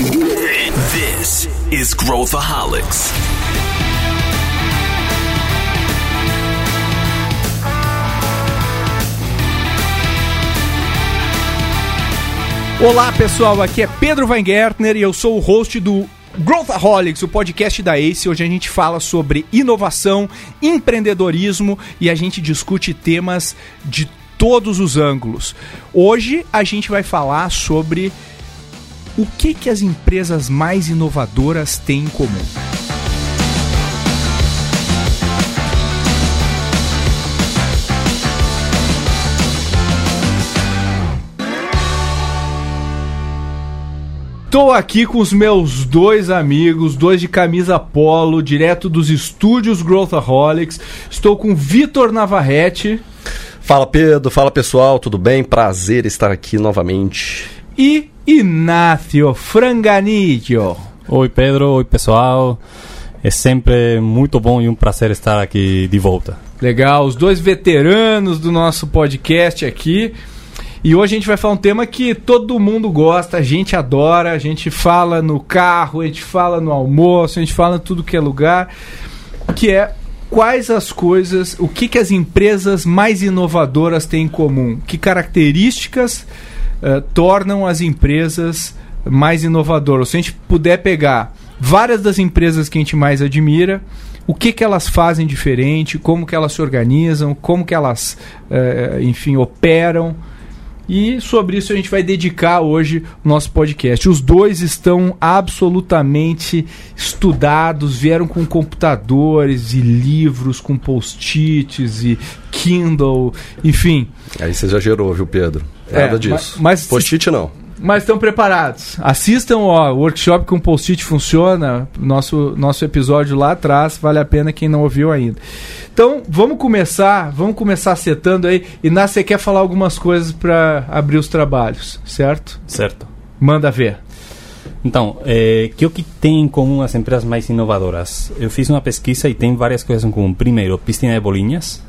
This is Growthaholics. Olá pessoal, aqui é Pedro Weingärtner e eu sou o host do Growthaholics, o podcast da ACE. Hoje a gente fala sobre inovação, empreendedorismo e a gente discute temas de todos os ângulos. Hoje a gente vai falar sobre o que, que as empresas mais inovadoras têm em comum. Estou aqui com os meus dois amigos, dois de camisa polo, direto dos estúdios Growthaholics. Estou com Vitor Navarrete. Fala Pedro, fala pessoal, tudo bem? Prazer estar aqui novamente. E Inácio Franganillo. Oi Pedro, oi pessoal. É sempre muito bom e um prazer estar aqui de volta. Legal, os dois veteranos do nosso podcast aqui. E hoje a gente vai falar um tema que todo mundo gosta, a gente adora, a gente fala no carro, a gente fala no almoço, a gente fala em tudo que é lugar, que é quais as coisas, o que, que as empresas mais inovadoras têm em comum, que características uh, tornam as empresas mais inovadoras. Se a gente puder pegar várias das empresas que a gente mais admira, o que, que elas fazem diferente, como que elas se organizam, como que elas, uh, enfim, operam. E sobre isso a gente vai dedicar hoje o nosso podcast. Os dois estão absolutamente estudados, vieram com computadores e livros, com post-its e Kindle, enfim. Aí você já gerou, viu, Pedro? É, Nada disso. mas- mas- Post-it não. Mas estão preparados. Assistam ó, o workshop com post-it funciona. Nosso, nosso episódio lá atrás. Vale a pena quem não ouviu ainda. Então, vamos começar. Vamos começar setando aí. Inácio, você quer falar algumas coisas para abrir os trabalhos, certo? Certo. Manda ver. Então, é, que o que tem em comum as empresas mais inovadoras? Eu fiz uma pesquisa e tem várias coisas em comum. Primeiro, piscina de bolinhas,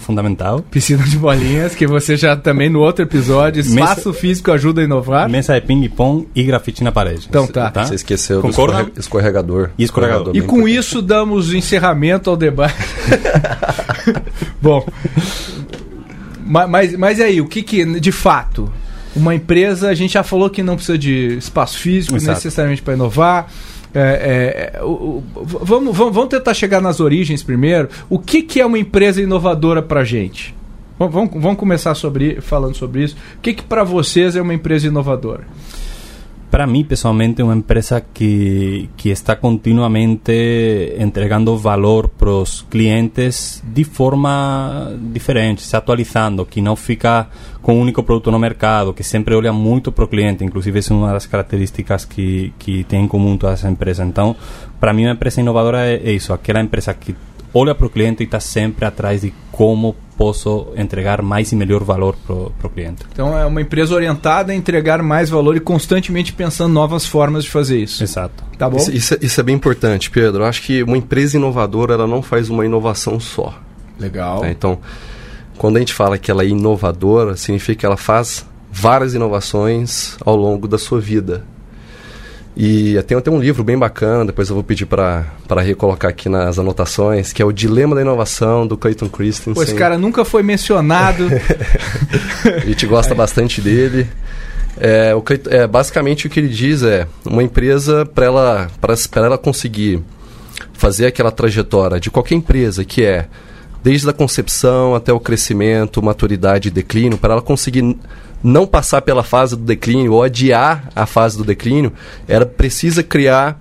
fundamental. Piscina de bolinhas, que você já também no outro episódio. Espaço físico ajuda a inovar. Mesa de ping-pong e grafite na parede. Então tá. Você esqueceu Concorda? do escorre- escorregador. E escorregador. E com isso damos encerramento ao debate. Bom, ma- mas, mas e aí, o que que, de fato, uma empresa, a gente já falou que não precisa de espaço físico Exato. necessariamente para inovar. É, é, o- vamos, vamos, vamos tentar chegar nas origens primeiro. O que, que é uma empresa inovadora para gente? Vamos, vamos, vamos começar sobre, falando sobre isso. O que, que para vocês é uma empresa inovadora? Para mim, pessoalmente, é uma empresa que, que está continuamente entregando valor para os clientes de forma diferente, se atualizando, que não fica com um único produto no mercado, que sempre olha muito para o cliente. Inclusive, essa é uma das características que, que tem em comum todas as empresas. Então, para mim, uma empresa inovadora é, isso, aquela empresa que olha para o cliente e está sempre atrás de como posso entregar mais e melhor valor para o cliente. Então é uma empresa orientada a entregar mais valor e constantemente pensando novas formas de fazer isso. Exato. Tá bom? Isso, isso é- isso é bem importante, Pedro. Eu acho que uma empresa inovadora ela não faz uma inovação só. Legal. né? Então, quando a gente fala que ela é inovadora, significa que ela faz várias inovações ao longo da sua vida. E tem até um livro bem bacana, depois eu vou pedir para recolocar aqui nas anotações, que é o Dilema da Inovação, do Clayton Christensen. Pô, esse cara nunca foi mencionado. A gente gosta bastante dele. É, o Clayton- é, basicamente o que ele diz é uma empresa para ela para ela conseguir fazer aquela trajetória de qualquer empresa que é desde a concepção até o crescimento, maturidade e declínio, para ela conseguir não passar pela fase do declínio ou adiar a fase do declínio, ela precisa criar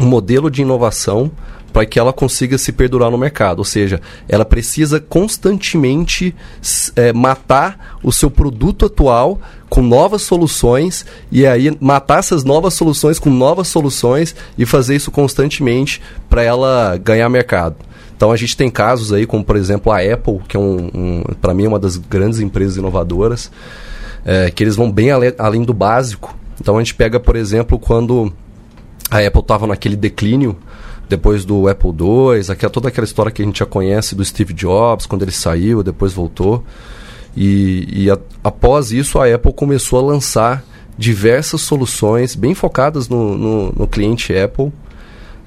um modelo de inovação para que ela consiga se perdurar no mercado. Ou seja, ela precisa constantemente eh, matar o seu produto atual com novas soluções e aí matar essas novas soluções com novas soluções e fazer isso constantemente para ela ganhar mercado. Então a gente tem casos aí, como por exemplo a Apple, que é um, um para mim é uma das grandes empresas inovadoras, eh, que eles vão bem ale- além do básico. Então a gente pega, por exemplo, quando a Apple estava naquele declínio depois do Apple II, aquela, toda aquela história que a gente já conhece do Steve Jobs, quando ele saiu, depois voltou. E, e a- após isso, a Apple começou a lançar diversas soluções bem focadas no, no, no cliente Apple.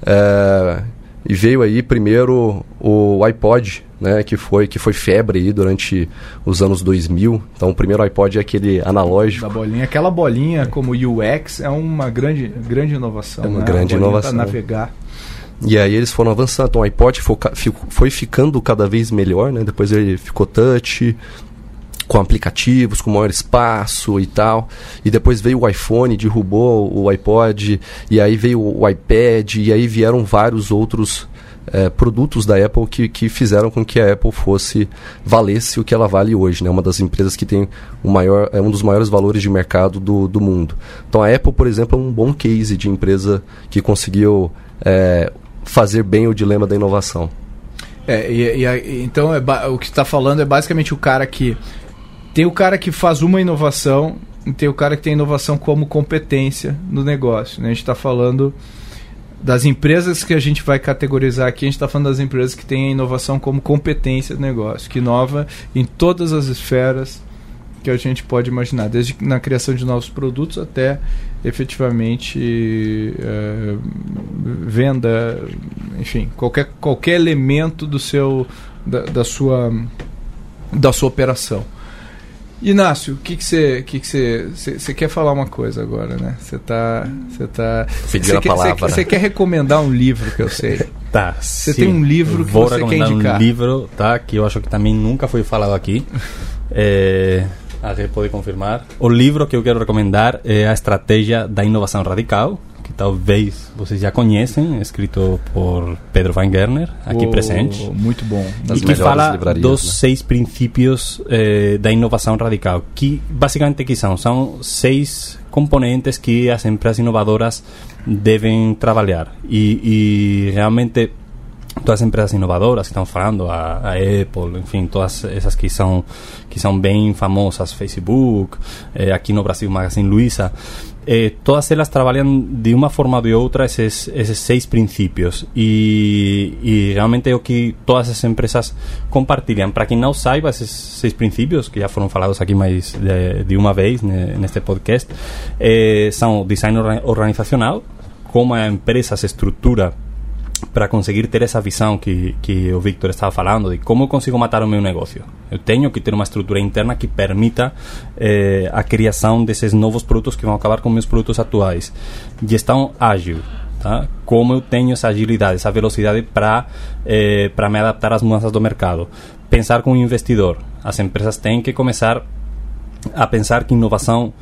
É, e veio aí primeiro o iPod, né, que foi que foi febre aí durante os anos 2000. Então o primeiro iPod é aquele analógico. Da bolinha, aquela bolinha como UX é uma grande grande inovação, É uma né? grande inovação. Pra navegar. E aí eles foram avançando. Então o iPod foi, foi ficando cada vez melhor, né? Depois ele ficou touch, com aplicativos, com maior espaço e tal. E depois veio o iPhone, derrubou o iPod, e aí veio o iPad, e aí vieram vários outros eh, produtos da Apple que, que fizeram com que a Apple fosse valesse o que ela vale hoje, né? Uma das empresas que tem o maior, é um dos maiores valores de mercado do, do mundo. Então a Apple, por exemplo, é um bom case de empresa que conseguiu eh, fazer bem o dilema da inovação. É, e, e então é o que está falando é basicamente o cara que tem o cara que faz uma inovação e tem o cara que tem inovação como competência no negócio. Né? A gente está falando das empresas que a gente vai categorizar aqui, a gente está falando das empresas que têm a inovação como competência do negócio, que inova em todas as esferas que a gente pode imaginar, desde na criação de novos produtos até efetivamente eh, venda, enfim, qualquer, qualquer elemento do seu da, da sua da sua operação. Inácio, o que que você que que você quer falar uma coisa agora, né? Você tá você tá você a quer- palavra. Você quer recomendar um livro que eu sei? Tá, Você tem um livro que Vou você quer indicar. um livro, tá? Que eu acho que também nunca foi falado aqui. É, a Rê pode confirmar. O livro que eu quero recomendar é A Estratégia da Inovação Radical, que talvez vocês já conhecem, escrito por Pedro Van Gerner, aqui Oh, presente. Muito bom. Das e que fala dos né? seis princípios eh, da inovação radical, que basicamente que são? São seis componentes que as empresas inovadoras devem trabalhar. E, e realmente todas as empresas inovadoras que estamos falando, a, a Apple, enfim, todas essas que são que são bem famosas, Facebook, eh, aqui no Brasil Magazine Luiza, eh, todas elas trabalham de uma forma ou de outra esses, esses seis princípios e, e realmente é o que todas as empresas compartilham. Para quem não saiba esses seis princípios, que já foram falados aqui mais de, de uma vez ne- neste podcast, eh, são design orga- organizacional, como a empresa se estrutura para conseguir ter essa visão que, que o Victor estava falando de como eu consigo matar o meu negócio. Eu tenho que ter uma estrutura interna que permita eh, a criação desses novos produtos que vão acabar com meus produtos atuais. Gestão ágil. Tá? Como eu tenho essa agilidade, essa velocidade para eh, para me adaptar às mudanças do mercado. Pensar com investidor. As empresas têm que começar a pensar que inovação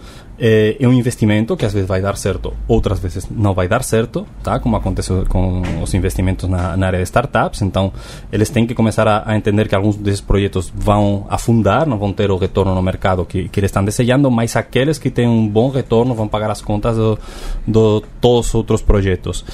é um investimento que às vezes vai dar certo, outras vezes não vai dar certo, tá? Como acontece com os investimentos na, na área de startups. Então, eles têm que começar a, a entender que alguns desses projetos vão afundar, não vão ter o retorno no mercado que, que eles estão desejando, mas aqueles que têm um bom retorno vão pagar as contas do, do todos os outros projetos.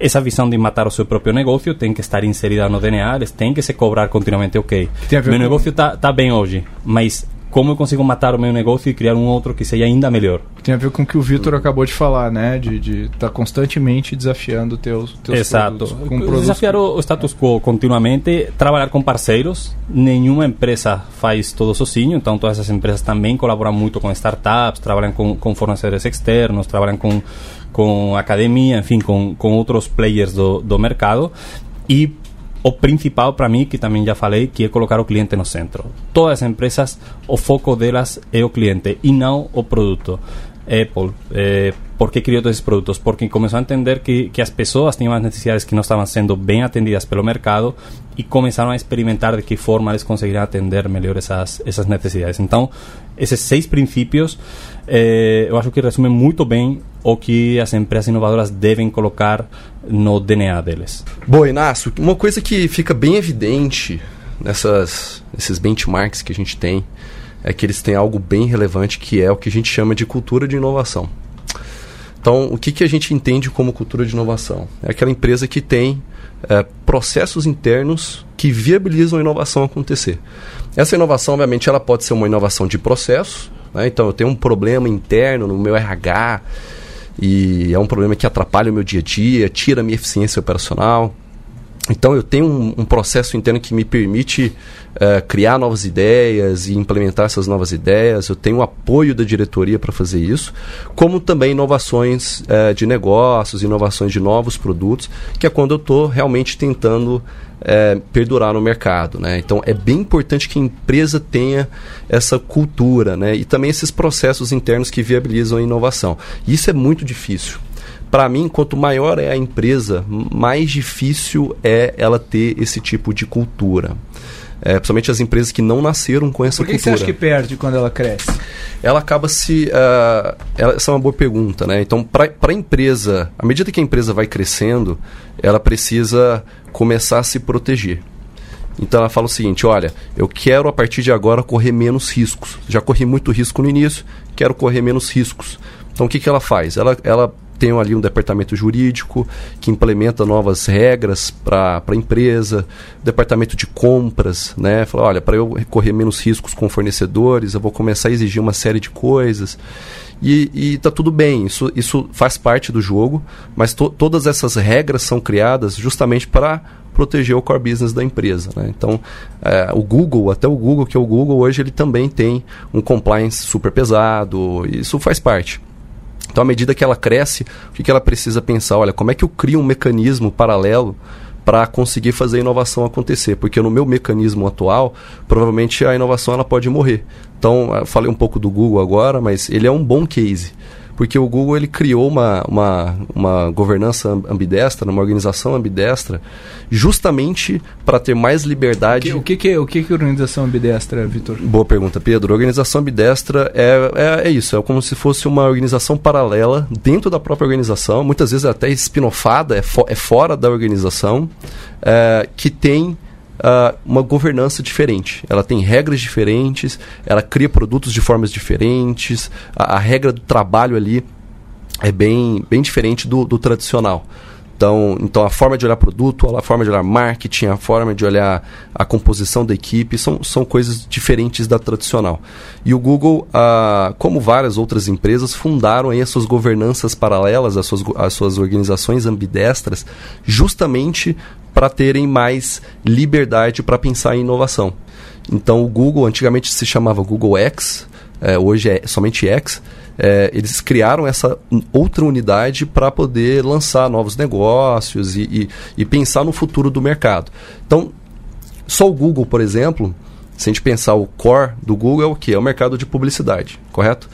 Essa visão de matar o seu próprio negócio tem que estar inserida no DNA, eles têm que se cobrar continuamente, ok, meu negócio está tá bem hoje, mas como eu consigo matar o meu negócio e criar um outro que seja ainda melhor? Tem a ver com o que o Vitor acabou de falar, né? De estar constantemente desafiando teus, teus Exato. produtos. Produtos Desafiar o, o status quo continuamente, trabalhar com parceiros. Nenhuma empresa faz todo sozinho, então todas essas empresas também colaboram muito com startups, trabalham com, com fornecedores externos, trabalham com, com academia, enfim, com, com outros players do, do mercado. E o principal para mim, que também já falei, que é colocar o cliente no centro. Todas as empresas, o foco delas é o cliente e não o produto. Apple, eh, por que criou esses produtos? Porque começou a entender que, que as pessoas tinham as necessidades que não estavam sendo bem atendidas pelo mercado e começaram a experimentar de que forma eles conseguiriam atender melhor essas, essas necessidades. Então, esses seis princípios, eh, eu acho que resumem muito bem o que as empresas inovadoras devem colocar no DNA deles. Bom, Inácio, uma coisa que fica bem evidente nessas, nesses benchmarks que a gente tem é que eles têm algo bem relevante que é o que a gente chama de cultura de inovação. Então, o que, que a gente entende como cultura de inovação? É aquela empresa que tem é, processos internos que viabilizam a inovação acontecer. Essa inovação, obviamente, ela pode ser uma inovação de processo. Né? Então, eu tenho um problema interno no meu RH e é um problema que atrapalha o meu dia a dia, tira a minha eficiência operacional. Então eu tenho um, um processo interno que me permite uh, criar novas ideias e implementar essas novas ideias. Eu tenho o apoio da diretoria para fazer isso, como também inovações uh, de negócios, inovações de novos produtos, que é quando eu estou realmente tentando é, perdurar no mercado. Né? Então é bem importante que a empresa tenha essa cultura né? e também esses processos internos que viabilizam a inovação. Isso é muito difícil para mim, quanto maior é a empresa, mais difícil é ela ter esse tipo de cultura. É, principalmente as empresas que não nasceram com essa Por que cultura. Por que você acha que perde quando ela cresce? Ela acaba se... Uh, ela, essa é uma boa pergunta, né? Então, para a empresa, à medida que a empresa vai crescendo, ela precisa começar a se proteger. Então ela fala o seguinte: olha, eu quero a partir de agora correr menos riscos. Já corri muito risco no início, quero correr menos riscos. Então o que, que ela faz? Ela, ela tem ali um departamento jurídico que implementa novas regras para a empresa, departamento de compras, né? Fala, olha, para eu correr menos riscos com fornecedores, eu vou começar a exigir uma série de coisas. E, está tudo bem, isso, isso faz parte do jogo, mas to, todas essas regras são criadas justamente para proteger o core business da empresa. Né? Então, é, o Google, até o Google, que é o Google, hoje ele também tem um compliance super pesado, isso faz parte. Então, à medida que ela cresce, o que, ela precisa pensar? Olha, como é que eu crio um mecanismo paralelo para conseguir fazer a inovação acontecer? Porque no meu mecanismo atual, provavelmente a inovação ela pode morrer. Então, falei um pouco do Google agora, mas ele é um bom case porque o Google ele criou uma, uma, uma governança ambidestra, uma organização ambidestra, justamente para ter mais liberdade. O que, o que, é, o que, é organização ambidestra, Vitor? Boa pergunta, Pedro. Organização ambidestra é, é, é, isso, é como se fosse uma organização paralela dentro da própria organização, muitas vezes até espinofada, é, fo é fora da organização, é, que tem uh, uma governança diferente. Ela tem regras diferentes, ela cria produtos de formas diferentes, a, a regra do trabalho ali é bem, bem diferente do, do tradicional. Então, então a forma de olhar produto, a forma de olhar marketing, a forma de olhar a composição da equipe são, são coisas diferentes da tradicional. E o Google, ah, como várias outras empresas, fundaram aí as suas governanças paralelas, as suas, as suas organizações ambidestras, justamente para terem mais liberdade para pensar em inovação. Então o Google antigamente se chamava Google X, é, hoje é somente X é, eles criaram essa outra unidade para poder lançar novos negócios e, e, e pensar no futuro do mercado. Então, só o Google, por exemplo, se a gente pensar o core do Google é o que? É o mercado de publicidade, correto?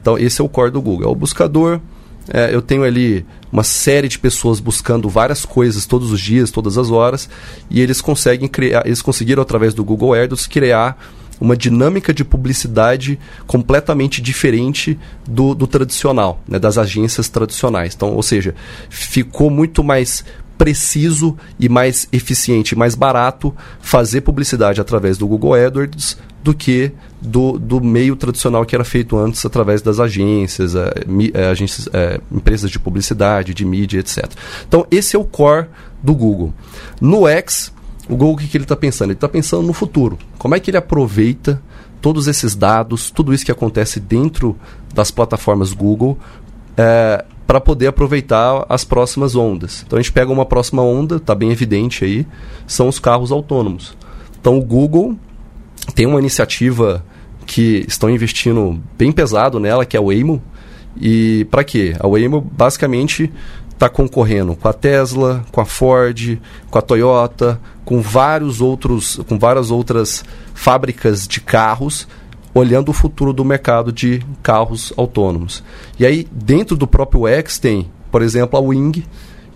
Então, esse é o core do Google. É o buscador. É, eu tenho ali uma série de pessoas buscando várias coisas todos os dias, todas as horas, e eles conseguem criar, eles conseguiram através do Google AdWords criar uma dinâmica de publicidade completamente diferente do, do tradicional, né, das agências tradicionais. Então, ou seja, ficou muito mais preciso e mais eficiente, mais barato fazer publicidade através do Google AdWords do que do, do meio tradicional que era feito antes através das agências, é, é, agências é, empresas de publicidade, de mídia, etc. Então, esse é o core do Google. No X, o Google, o que, que ele está pensando? Ele está pensando no futuro. Como é que ele aproveita todos esses dados, tudo isso que acontece dentro das plataformas Google, é, para poder aproveitar as próximas ondas. Então a gente pega uma próxima onda, está bem evidente aí, são os carros autônomos. Então o Google tem uma iniciativa que estão investindo bem pesado nela, que é o Waymo. E para quê? A Waymo basicamente está concorrendo com a Tesla, com a Ford, com a Toyota, com vários outros, com várias outras fábricas de carros, olhando o futuro do mercado de carros autônomos. E aí, dentro do próprio X tem, por exemplo, a Wing,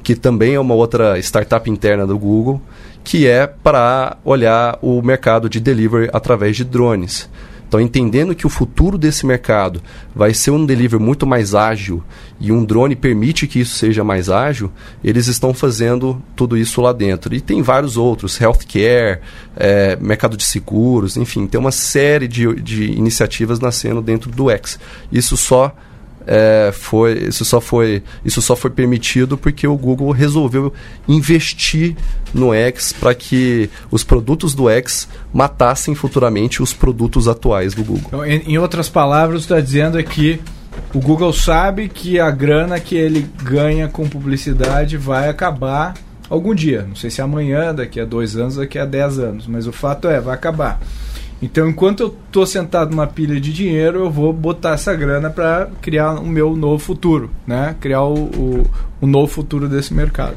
que também é uma outra startup interna do Google, que é para olhar o mercado de delivery através de drones. Então, entendendo que o futuro desse mercado vai ser um delivery muito mais ágil e um drone permite que isso seja mais ágil, eles estão fazendo tudo isso lá dentro. E tem vários outros, healthcare, é, mercado de seguros, enfim, tem uma série de, de iniciativas nascendo dentro do X. Isso só é, foi, isso, só foi, isso só foi permitido porque o Google resolveu investir no X para que os produtos do X matassem futuramente os produtos atuais do Google. Então, em, em outras palavras, está dizendo é que o Google sabe que a grana que ele ganha com publicidade vai acabar algum dia. Não sei se é amanhã, daqui a dois anos, daqui a dez anos, mas o fato é, vai acabar. Então, enquanto eu estou sentado numa pilha de dinheiro, eu vou botar essa grana para criar o meu novo futuro, né? Criar o, o, o, novo futuro desse mercado.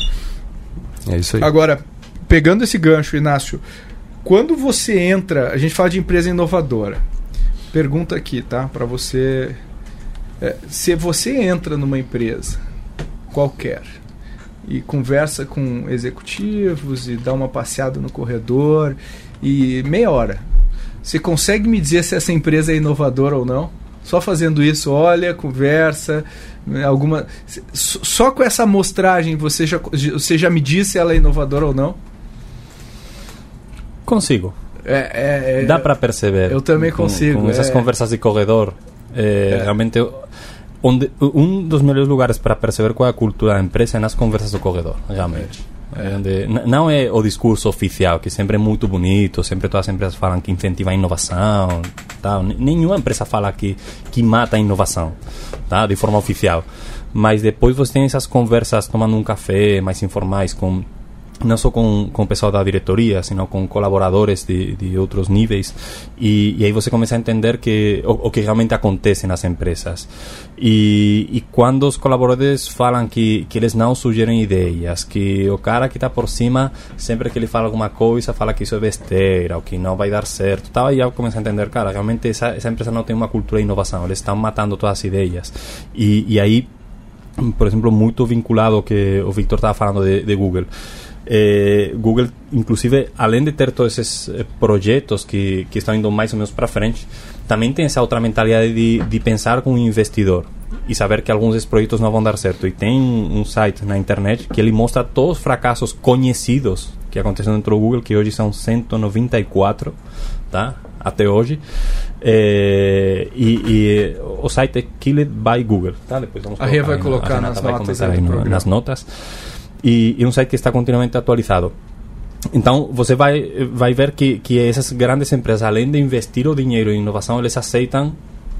É isso aí. Agora, pegando esse gancho, Inácio, quando você entra, a gente fala de empresa inovadora. Pergunta aqui, tá? Para você, é, se você entra numa empresa qualquer e conversa com executivos e dá uma passeada no corredor e meia hora você consegue me dizer se essa empresa é inovadora ou não? Só fazendo isso, olha, conversa, né, alguma. Só com essa amostragem você já, você já me disse se ela é inovadora ou não? Consigo. É, é, é, Dá para perceber. Eu também consigo. Com, essas é. conversas de corredor, é, é. realmente onde, um dos melhores lugares para perceber qual é a cultura da empresa é nas conversas do corredor, realmente. É, não é o discurso oficial, que sempre é muito bonito, sempre todas as empresas falam que incentiva a inovação, tá? nenhuma empresa fala que, que mata a inovação, tá? de forma oficial. Mas depois você tem essas conversas tomando um café mais informais com não só com, com o pessoal da diretoria, sino com colaboradores de, de outros níveis. E, e aí você começa a entender que o, o que realmente acontece nas empresas. E, e quando os colaboradores falam que, que eles não sugerem ideias, que o cara que está por cima, sempre que ele fala alguma coisa, fala que isso é besteira, ou que não vai dar certo, tal, e já começa a entender, cara, realmente essa, essa empresa não tem uma cultura de inovação, eles estão matando todas as ideias. E, e aí, por exemplo, muito vinculado ao que o Victor estava falando de, de Google. Eh, Google, inclusive, além de ter todos esses eh, projetos que, que estão indo mais ou menos para frente, também tem essa outra mentalidade de, de pensar como investidor e saber que alguns desses projetos não vão dar certo. E tem um site na internet que ele mostra todos os fracassos conhecidos que aconteceram dentro do Google, que hoje são 194, tá? Até hoje. É, e, e, o site é Killed by Google, tá? Depois vamos a Ria vai colocar nas notas, aí no, nas notas e, e um site que está continuamente atualizado. Então, você vai, vai ver que, que essas grandes empresas, além de investir o dinheiro em inovação, eles aceitam,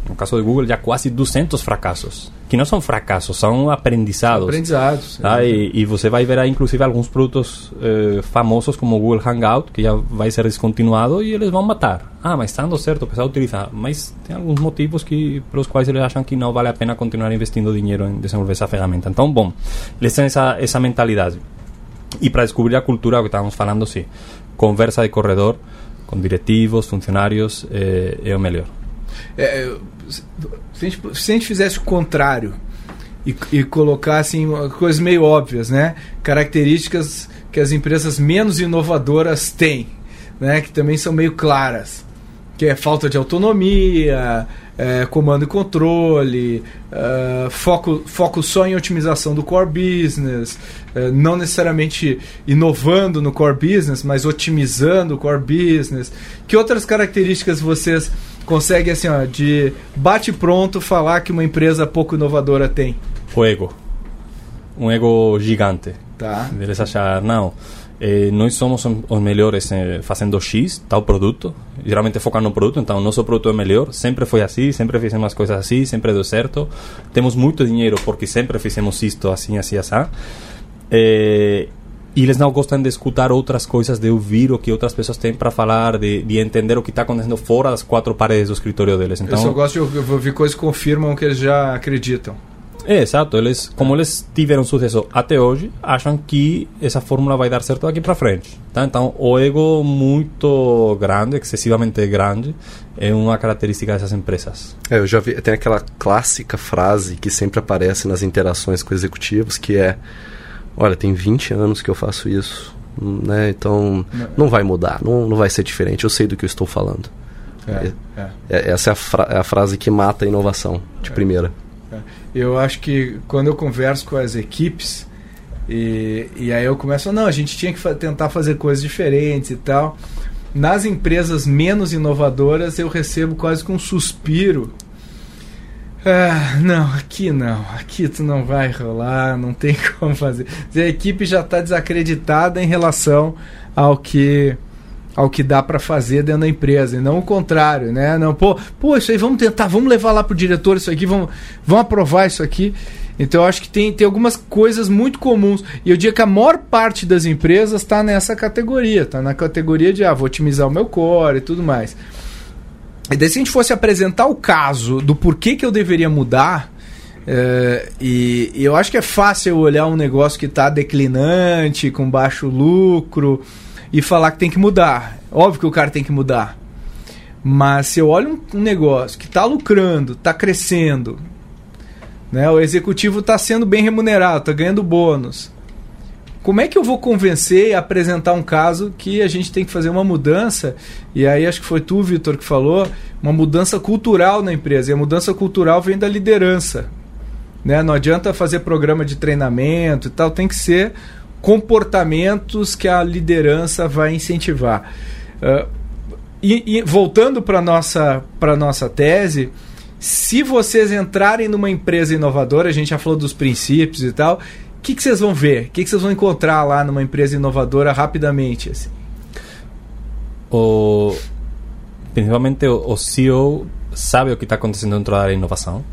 no caso de Google, já quase 200 fracassos. Que não são fracassos, são aprendizados. Aprendizados. Tá? E, e, você vai ver, inclusive, alguns produtos eh, famosos como o Google Hangout, que já vai ser descontinuado e eles vão matar. Ah, mas está dando certo, o pessoal utiliza. Mas tem alguns motivos que, pelos quais eles acham que não vale a pena continuar investindo dinheiro em desenvolver essa ferramenta. Então, bom, eles têm essa, essa mentalidade. E para descobrir a cultura, que estávamos falando, sim, conversa de corredor com diretivos, funcionários, é, é o melhor. É, se, a gente, se a gente fizesse o contrário e, e colocasse coisas meio óbvias, né? Características que as empresas menos inovadoras têm, né? Que também são meio claras que é falta de autonomia, é, comando e controle, é, foco, foco só em otimização do core business, é, não necessariamente inovando no core business, mas otimizando o core business. Que outras características vocês conseguem, assim, ó, de bate pronto, falar que uma empresa pouco inovadora tem? O ego. Um ego gigante. Tá. Eles achar, não eh, nós somos os melhores eh, fazendo X, tal produto. Geralmente focam no produto, então nosso produto é melhor. Sempre foi assim, sempre fizemos as coisas assim, sempre deu certo. Temos muito dinheiro porque sempre fizemos isto assim, assim, assim. Eh, e eles não gostam de escutar outras coisas, de ouvir o que outras pessoas têm para falar, de, de, entender o que está acontecendo fora das quatro paredes do escritório deles. Então, eu só gosto de ouvir coisas que confirmam que eles já acreditam. É, exato, eles, como eles tiveram sucesso até hoje, acham que essa fórmula vai dar certo daqui para frente. Tá? Então, o ego muito grande, excessivamente grande, é uma característica dessas empresas. É, eu já vi, tem aquela clássica frase que sempre aparece nas interações com executivos, que é, olha, tem 20 anos que eu faço isso, né? Então, não, não vai mudar, não, não vai ser diferente, eu sei do que eu estou falando. É, é. é essa é a, é a, frase que mata a inovação, de é. primeira. Eu acho que quando eu converso com as equipes, e, e aí eu começo, não, a gente tinha que fa tentar fazer coisas diferentes e tal. Nas empresas menos inovadoras, eu recebo quase com um suspiro. Ah, não, aqui não, aqui tu não vai rolar, não tem como fazer. A equipe já está desacreditada em relação ao que ao que dá para fazer dentro da empresa, e não o contrário, né? Não, pô, pô, isso aí vamos tentar, vamos levar lá pro diretor isso aqui, vamos, vamos aprovar isso aqui. Então eu acho que tem, tem algumas coisas muito comuns. E eu diria que a maior parte das empresas está nessa categoria. Está na categoria de, ah, vou otimizar o meu core e tudo mais. E daí se a gente fosse apresentar o caso do porquê que eu deveria mudar... É, e, e, eu acho que é fácil olhar um negócio que está declinante, com baixo lucro, e falar que tem que mudar. Óbvio que o cara tem que mudar. Mas se eu olho um, um negócio que está lucrando, está crescendo, né? O executivo está sendo bem remunerado, está ganhando bônus. Como é que eu vou convencer e apresentar um caso que a gente tem que fazer uma mudança? E aí acho que foi tu, Vitor, que falou, uma mudança cultural na empresa. E a mudança cultural vem da liderança. Né? Não adianta fazer programa de treinamento e tal, tem que ser comportamentos que a liderança vai incentivar. Uh, e, e voltando para a nossa, nossa tese, se vocês entrarem numa empresa inovadora, a gente já falou dos princípios e tal, o que, que vocês vão ver? O que, que vocês vão encontrar lá numa empresa inovadora rapidamente? Assim? O, principalmente o, o CEO sabe o que está acontecendo dentro da inovação.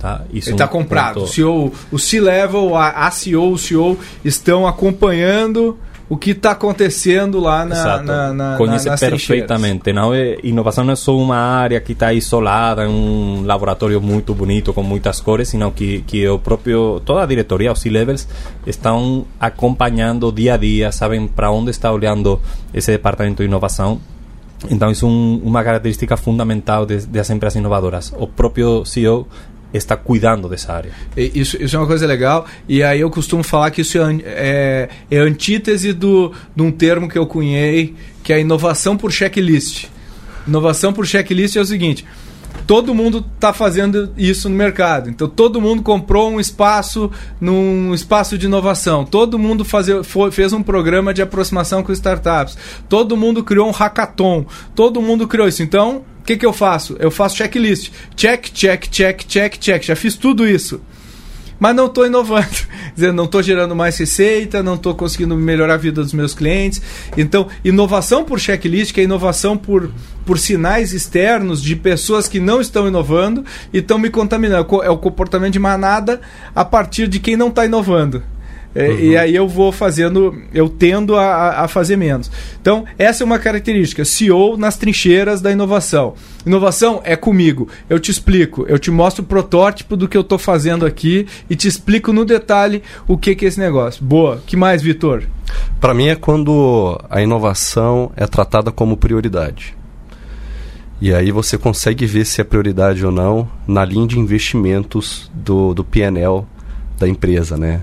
Tá? Isso Ele está é um comprado. Ponto... O, CEO, o C-Level, a, a CEO, o CEO estão acompanhando o que está acontecendo lá na, na, na Conhece na, perfeitamente. Não é, inovação não é só uma área que está isolada um laboratório muito bonito com muitas cores, sino que, que o próprio toda a diretoria, os C-levels, estão acompanhando dia a dia, sabem para onde está olhando esse departamento de inovação então, isso é um, uma característica fundamental de, das empresas inovadoras. O próprio CEO está cuidando dessa área. Isso, isso é uma coisa legal. E aí eu costumo falar que isso é, é, é antítese do, de um termo que eu cunhei, que é inovação por checklist. Inovação por checklist é o seguinte: todo mundo está fazendo isso no mercado. Então todo mundo comprou um espaço num espaço de inovação. Todo mundo fazer, foi, fez um programa de aproximação com startups. Todo mundo criou um hackathon. Todo mundo criou isso. Então que, que eu faço? Eu faço checklist. Check, check, check, check, check. Já fiz tudo isso. Mas não estou inovando. Dizer, não estou gerando mais receita, não estou conseguindo melhorar a vida dos meus clientes. Então, inovação por checklist, que é inovação por, por sinais externos de pessoas que não estão inovando e estão me contaminando. É o comportamento de manada a partir de quem não está inovando. É, uhum. E aí eu vou fazendo, eu tendo a, a fazer menos. Então, essa é uma característica. CEO nas trincheiras da inovação. Inovação é comigo. Eu te explico, eu te mostro o protótipo do que eu estou fazendo aqui e te explico no detalhe o que, que é esse negócio. Boa. que mais, Vitor? Para mim é quando a inovação é tratada como prioridade. E aí você consegue ver se é prioridade ou não na linha de investimentos do, do PNL da empresa, né?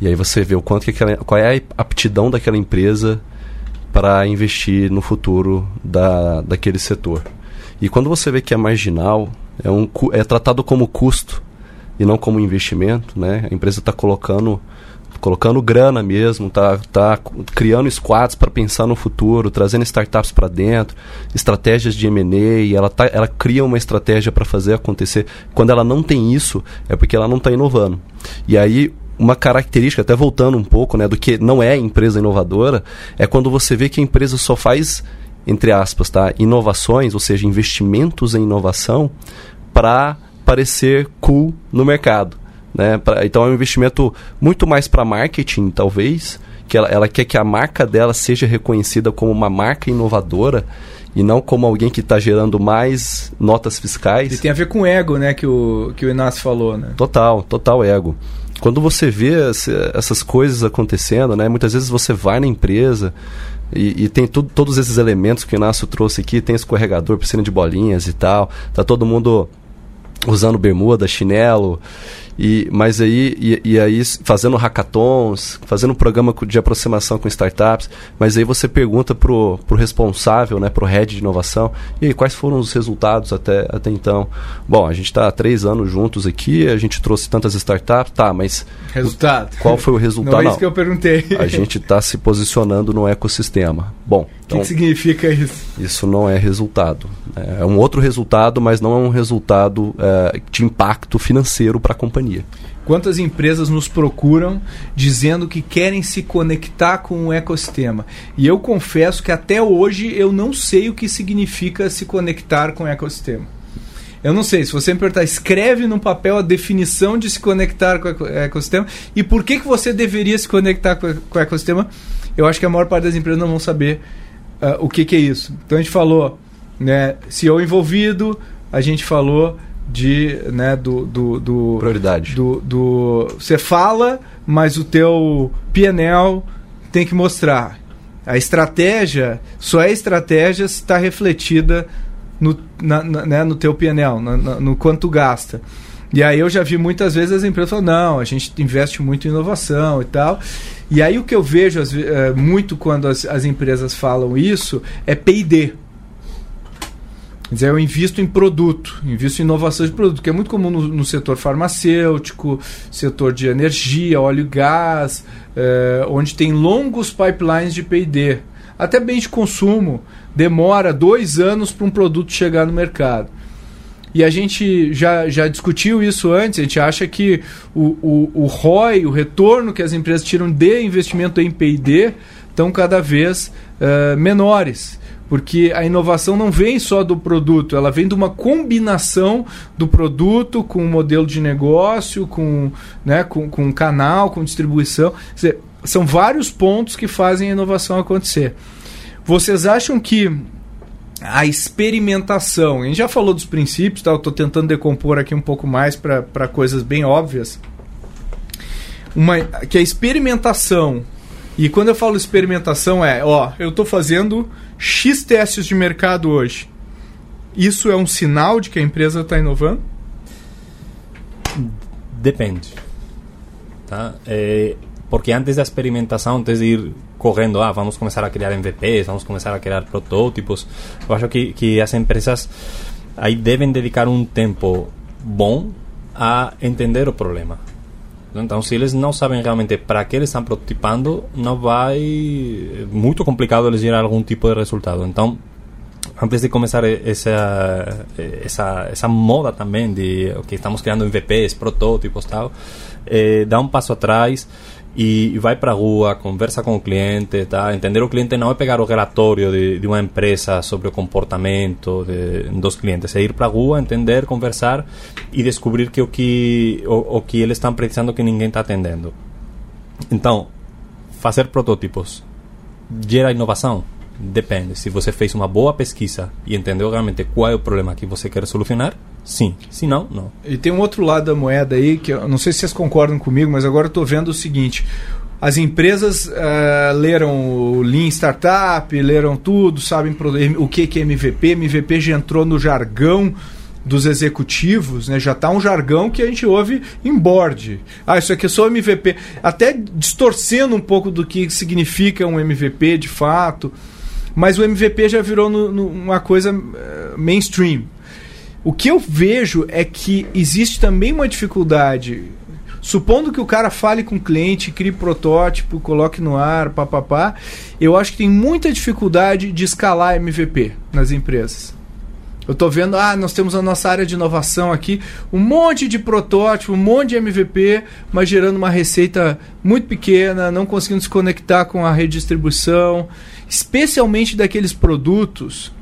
E aí você vê o quanto que aquela, qual é a aptidão daquela empresa para investir no futuro da, daquele setor. E quando você vê que é marginal, é, um, é tratado como custo e não como investimento, né? A empresa está colocando colocando grana mesmo, tá, tá criando squads para pensar no futuro, trazendo startups para dentro, estratégias de M&A, ela tá, ela cria uma estratégia para fazer acontecer. Quando ela não tem isso, é porque ela não está inovando. E aí uma característica, até voltando um pouco, né, do que não é empresa inovadora, é quando você vê que a empresa só faz, entre aspas, tá, inovações, ou seja, investimentos em inovação, para parecer cool no mercado. Né? Pra, então é um investimento muito mais para marketing, talvez, que ela, ela quer que a marca dela seja reconhecida como uma marca inovadora e não como alguém que está gerando mais notas fiscais. E tem a ver com ego, né, que o, que o Inácio falou, né? Total, total ego quando você vê essas coisas acontecendo, né? Muitas vezes você vai na empresa e, e tem tudo, todos esses elementos que o Inácio trouxe aqui, tem escorregador, piscina de bolinhas e tal. Tá todo mundo usando bermuda, chinelo e, mas aí, e, e, aí fazendo hackathons, fazendo um programa de aproximação com startups, mas aí você pergunta pro, pro responsável, né, pro head de inovação, e aí, quais foram os resultados até, até então? Bom, a gente está há três anos juntos aqui, a gente trouxe tantas startups, tá, mas... Resultado. Qual foi o resultado? Não é isso que eu perguntei. A gente está se posicionando no ecossistema. Bom, então, o que, que significa isso? Isso não é resultado. É um outro resultado, mas não é um resultado é, de impacto financeiro para a companhia. Quantas empresas nos procuram dizendo que querem se conectar com o ecossistema? E eu confesso que até hoje eu não sei o que significa se conectar com o ecossistema. Eu não sei, se você me perguntar, escreve no papel a definição de se conectar com o ecossistema e por que, que você deveria se conectar com o ecossistema, eu acho que a maior parte das empresas não vão saber uh, o que, que é isso. Então a gente falou, né, CEO envolvido, a gente falou de, né, do, do, do prioridade. Do, do, você fala, mas o teu PNL tem que mostrar. A estratégia só é estratégia se está refletida no, na, na, né, no teu PNL, no, no quanto gasta. E aí eu já vi muitas vezes as empresas falando, não, a gente investe muito em inovação e tal. E aí o que eu vejo as, é, muito quando as, as empresas falam isso é P&D. Quer dizer, eu invisto em produto, invisto em inovação de produto, que é muito comum no, no setor farmacêutico, setor de energia, óleo e gás, é, onde tem longos pipelines de P&D. Até bem de consumo, demora dois anos para um produto chegar no mercado. E a gente já, já discutiu isso antes, a gente acha que o, o, o ROI, o retorno que as empresas tiram de investimento em P&D, estão cada vez uh, menores. Porque a inovação não vem só do produto, ela vem de uma combinação do produto com o modelo de negócio, com, né, com, com canal, com distribuição. Dizer, são vários pontos que fazem a inovação acontecer. Vocês acham que a experimentação, a gente já falou dos princípios, tá? eu estou tentando decompor aqui um pouco mais para coisas bem óbvias. Uma, que a experimentação, e quando eu falo experimentação é, ó, eu estou fazendo X testes de mercado hoje. Isso é um sinal de que a empresa está inovando? Depende. Tá? É, porque antes da experimentação, antes de ir correndo, ah, vamos começar a criar MVPs, vamos começar a criar protótipos, eu acho que, que as empresas aí devem dedicar um tempo bom a entender o problema. Então, se eles não sabem realmente para que eles estão prototipando, não vai. É muito complicado eles gerar algum tipo de resultado. Então, antes de começar essa, essa, essa moda também de que estamos criando MVPs, protótipos tal, eh, dá um passo atrás e vai para rua, conversa com o cliente, tá? Entender o cliente não é pegar o relatório de, de uma empresa sobre o comportamento de, dos clientes, é ir para rua, entender, conversar e descobrir que o que o, o que eles estão precisando que ninguém está atendendo. Então, fazer protótipos gera inovação? Depende. Se você fez uma boa pesquisa e entendeu realmente qual é o problema que você quer solucionar, sim. Se não, não. E tem um outro lado da moeda aí, que eu não sei se vocês concordam comigo, mas agora eu estou vendo o seguinte. As empresas uh, leram o Lean Startup, leram tudo, sabem o que, que é MVP. MVP já entrou no jargão dos executivos, né? Já está um jargão que a gente ouve em board. Ah, isso aqui é só MVP. Até distorcendo um pouco do que significa um MVP de fato. Mas o MVP já virou no, no, uma coisa uh, mainstream. O que eu vejo é que existe também uma dificuldade. Supondo que o cara fale com o cliente, crie protótipo, coloque no ar, papapá, eu acho que tem muita dificuldade de escalar MVP nas empresas. Eu estou vendo, ah, nós temos a nossa área de inovação aqui, um monte de protótipo, um monte de MVP, mas gerando uma receita muito pequena, não conseguindo se conectar com a de distribuição especialmente daqueles produtos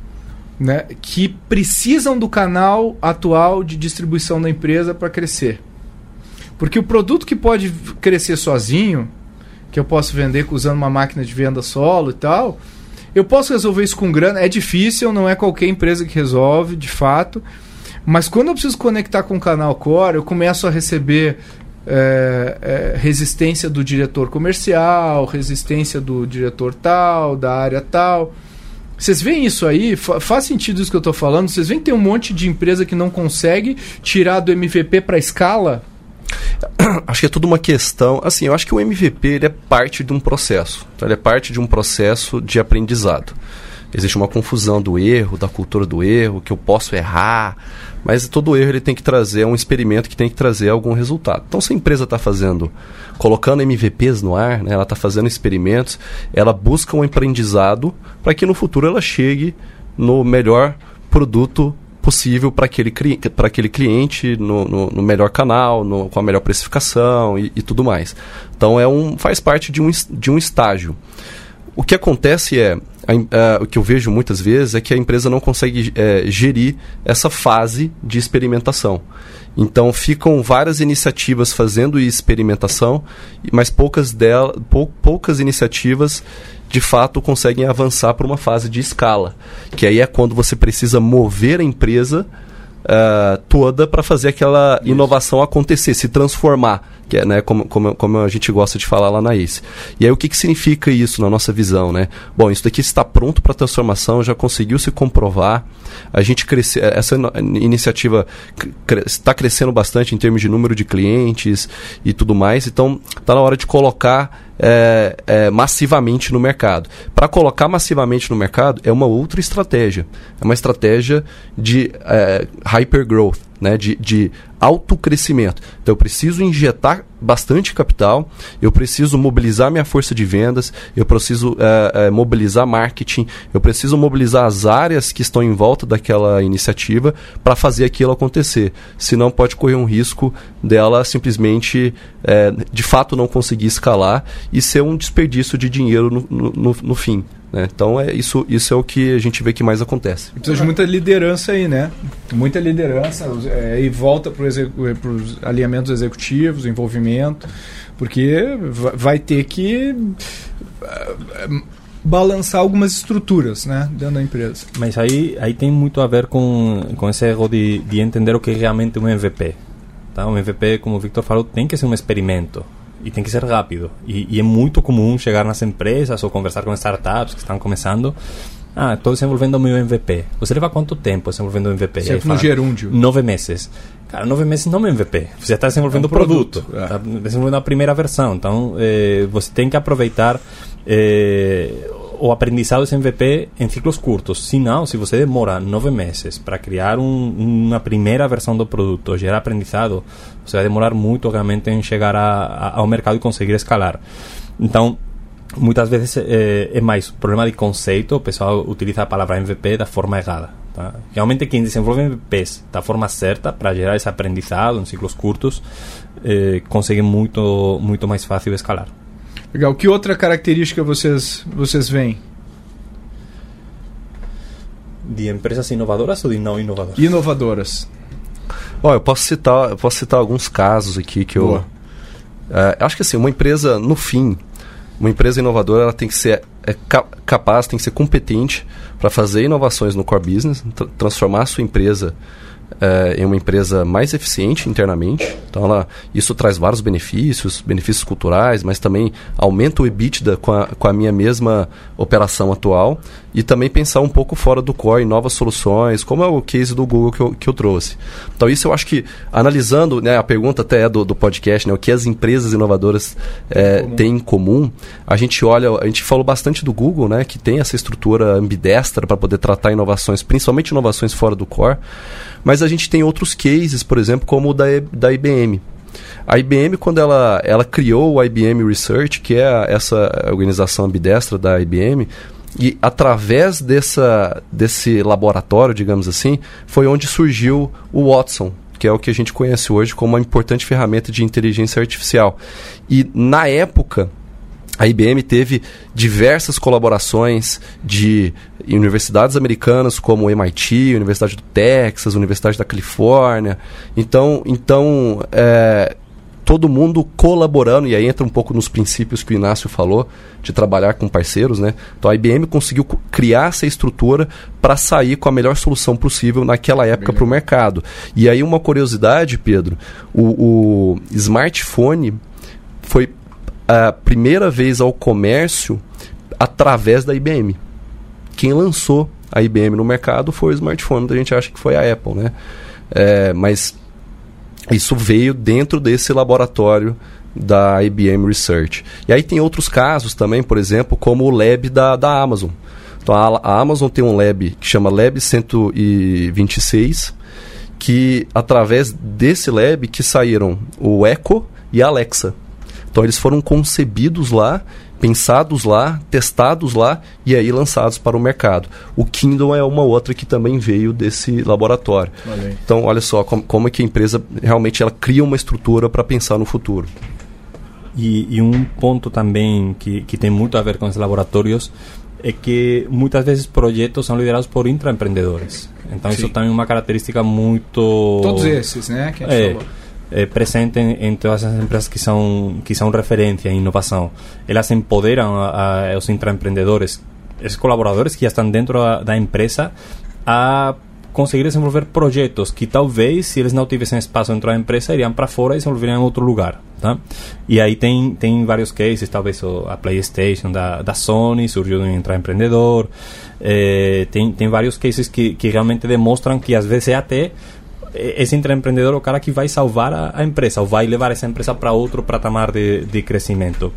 né, que precisam do canal atual de distribuição da empresa para crescer. Porque o produto que pode crescer sozinho, que eu posso vender usando uma máquina de venda solo e tal, eu posso resolver isso com grana. É difícil, não é qualquer empresa que resolve, de fato. Mas quando eu preciso conectar com o canal core, eu começo a receber é, é, resistência do diretor comercial, resistência do diretor tal, da área tal. Vocês veem isso aí? Fa faz sentido isso que eu estou falando? Vocês veem que tem um monte de empresa que não consegue tirar do MVP para escala? Acho que é tudo uma questão. Assim, eu acho que o MVP ele é parte de um processo. Tá? Ele é parte de um processo de aprendizado. Existe uma confusão do erro, da cultura do erro, que eu posso errar, mas todo erro ele tem que trazer um experimento que tem que trazer algum resultado. Então, se a empresa está fazendo, colocando MVPs no ar, né, ela está fazendo experimentos, ela busca um aprendizado para que no futuro ela chegue no melhor produto possível para aquele, para aquele cliente, no, no, no melhor canal, no, com a melhor precificação e, e, tudo mais. Então, é um, faz parte de um, de um estágio. O que acontece é, a, a, o que eu vejo muitas vezes é que a empresa não consegue é, gerir essa fase de experimentação. Então ficam várias iniciativas fazendo experimentação, mas poucas, dela, pou, poucas iniciativas de fato conseguem avançar para uma fase de escala, que aí é quando você precisa mover a empresa uh, toda para fazer aquela Isso. inovação acontecer, se transformar, que é né, como, como, como, a gente gosta de falar lá na ACE. E aí o que, que significa isso na nossa visão? Né? Bom, isso daqui está pronto para transformação, já conseguiu se comprovar. A gente cresce, essa iniciativa está crescendo bastante em termos de número de clientes e tudo mais, então está na hora de colocar é, é, massivamente no mercado. Para colocar massivamente no mercado é uma outra estratégia. É uma estratégia de é, hypergrowth né, de, de alto crescimento. Então eu preciso injetar bastante capital, eu preciso mobilizar minha força de vendas, eu preciso é, é, mobilizar marketing, eu preciso mobilizar as áreas que estão em volta daquela iniciativa para fazer aquilo acontecer. Senão pode correr um risco dela simplesmente, é, de fato, não conseguir escalar e ser um desperdício de dinheiro no, no, no fim. Né? Então é isso, isso é o que a gente vê que mais acontece. Precisa de muita liderança aí, né? Muita liderança é, e volta para os alinhamentos executivos, envolvimento, porque vai ter que uh, balançar algumas estruturas né, dentro da empresa. Mas aí, aí tem muito a ver com, com esse erro de, de entender o que é realmente um MVP. Tá? Um MVP, como o Victor falou, tem que ser um experimento e tem que ser rápido. E, e, é muito comum chegar nas empresas ou conversar com startups que estão começando. Ah, estou desenvolvendo o meu MVP. Você leva quanto tempo desenvolvendo o MVP? Sempre no gerúndio. Nove meses. Cara, nove meses não é MVP. Você está desenvolvendo é um o produto. Está é. Tá desenvolvendo a primeira versão. Então, eh, você tem que aproveitar eh, o aprendizado desse MVP em ciclos curtos. Se não, se você demora nove meses para criar um, uma primeira versão do produto, gerar aprendizado, você vai demorar muito, obviamente, em chegar a, a, ao mercado e conseguir escalar. Então, muitas vezes é, é mais problema de conceito, o pessoal utiliza a palavra MVP da forma errada. Tá? Realmente, quem desenvolve MVPs da forma certa para gerar esse aprendizado em ciclos curtos, é, consegue muito, muito mais fácil escalar. Legal. Que outra característica vocês, vocês veem? De empresas inovadoras ou de não inovadoras? Inovadoras. Ó, eu posso citar, eu posso citar alguns casos aqui que Boa. eu. É, acho que assim, uma empresa, no fim, uma empresa inovadora ela tem que ser é, capaz, tem que ser competente para fazer inovações no core business, tra transformar a sua empresa é, em uma empresa mais eficiente internamente. Então, ela, isso traz vários benefícios, benefícios culturais, mas também aumenta o EBITDA com a, com a minha mesma operação atual e também pensar um pouco fora do core em novas soluções, como é o case do Google que eu, que eu trouxe. Então, isso eu acho que, analisando, né, a pergunta até é do, do podcast, né, o que as empresas inovadoras é, têm em comum, a gente olha, a gente falou bastante do Google, né, que tem essa estrutura ambidestra para poder tratar inovações, principalmente inovações fora do core, mas a gente tem outros cases, por exemplo, como o da, da IBM. A IBM, quando ela, ela criou o IBM Research, que é essa organização ambidestra da IBM, e através dessa, desse laboratório, digamos assim, foi onde surgiu o Watson, que é o que a gente conhece hoje como uma importante ferramenta de inteligência artificial. E na época, a IBM teve diversas colaborações de universidades americanas como MIT, Universidade do Texas, Universidade da Califórnia. Então, então é, todo mundo colaborando, e aí entra um pouco nos princípios que o Inácio falou, de trabalhar com parceiros. Né? Então a IBM conseguiu criar essa estrutura para sair com a melhor solução possível naquela época para o mercado. E aí uma curiosidade, Pedro, o, o smartphone foi a primeira vez ao comércio através da IBM. Quem lançou a IBM no mercado foi o smartphone, a gente acha que foi a Apple, né? É, mas isso veio dentro desse laboratório da IBM Research. E aí tem outros casos também, por exemplo, como o lab da, da Amazon. Então a, a Amazon tem um lab que chama Lab 126, que através desse lab que saíram o Echo e a Alexa. Então eles foram concebidos lá, pensados lá, testados lá e aí lançados para o mercado. O Kindle é uma outra que também veio desse laboratório. Valeu. Então olha só como, como é que a empresa realmente ela cria uma estrutura para pensar no futuro. E, e, um ponto também que, que tem muito a ver com os laboratórios é que muitas vezes projetos são liderados por intraempreendedores. Então Sim. isso também é uma característica muito Todos esses, né? Que a gente é, falou. É presente em, todas as empresas que são que são referência em inovação. Elas empoderam a, a, os intraempreendedores, esses colaboradores que já estão dentro da, empresa, a conseguir desenvolver projetos que talvez, se eles não tivessem espaço dentro da empresa, iriam para fora e desenvolveriam em outro lugar. Tá? E aí tem, tem vários cases, talvez a PlayStation da, da Sony surgiu de um intraempreendedor. Eh, tem, tem vários cases que, que realmente demonstram que às vezes é até esse intraempreendedor o cara que vai salvar a, a empresa ou vai levar essa empresa para outro patamar de, de crescimento.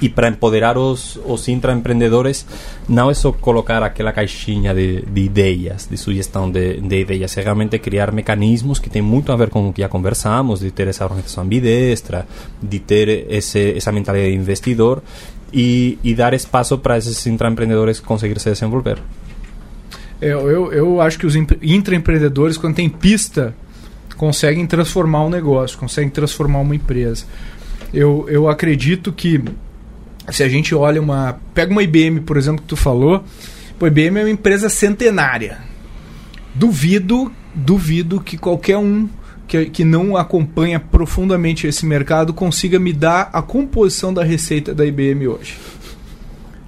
E para empoderar os, os intraempreendedores, não é só colocar aquela caixinha de, de ideias, de sugestão de, de ideias, é realmente criar mecanismos que tem muito a ver com o que já conversamos, de ter essa organização ambidestra, de ter esse, essa mentalidade de investidor e, e dar espaço para esses intraempreendedores conseguir se desenvolver. Eu, eu, eu acho que os empre- intraempreendedores, quando tem pista, conseguem transformar um negócio, conseguem transformar uma empresa. Eu, eu acredito que se a gente olha uma. Pega uma IBM, por exemplo, que tu falou. Pô, IBM é uma empresa centenária. Duvido, duvido que qualquer um que, que não acompanha profundamente esse mercado consiga me dar a composição da receita da IBM hoje.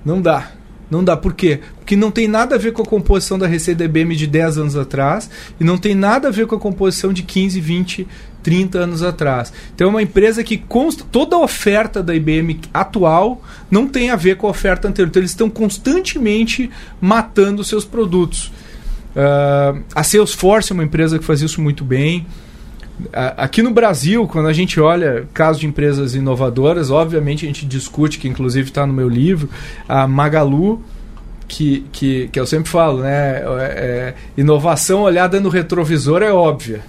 Não dá. Não dá. Por quê? Porque não tem nada a ver com a composição da receita IBM de 10 anos atrás e não tem nada a ver com a composição de 15, 20, 30 anos atrás. Então é uma empresa que consta, toda a oferta da IBM atual não tem a ver com a oferta anterior. Então eles estão constantemente matando seus produtos. Uh, a Salesforce é uma empresa que faz isso muito bem. Aqui no Brasil, quando a gente olha casos de empresas inovadoras, obviamente a gente discute, que inclusive está no meu livro, a Magalu, que, que, que eu sempre falo, né? é- é, inovação olhada no retrovisor é óbvia.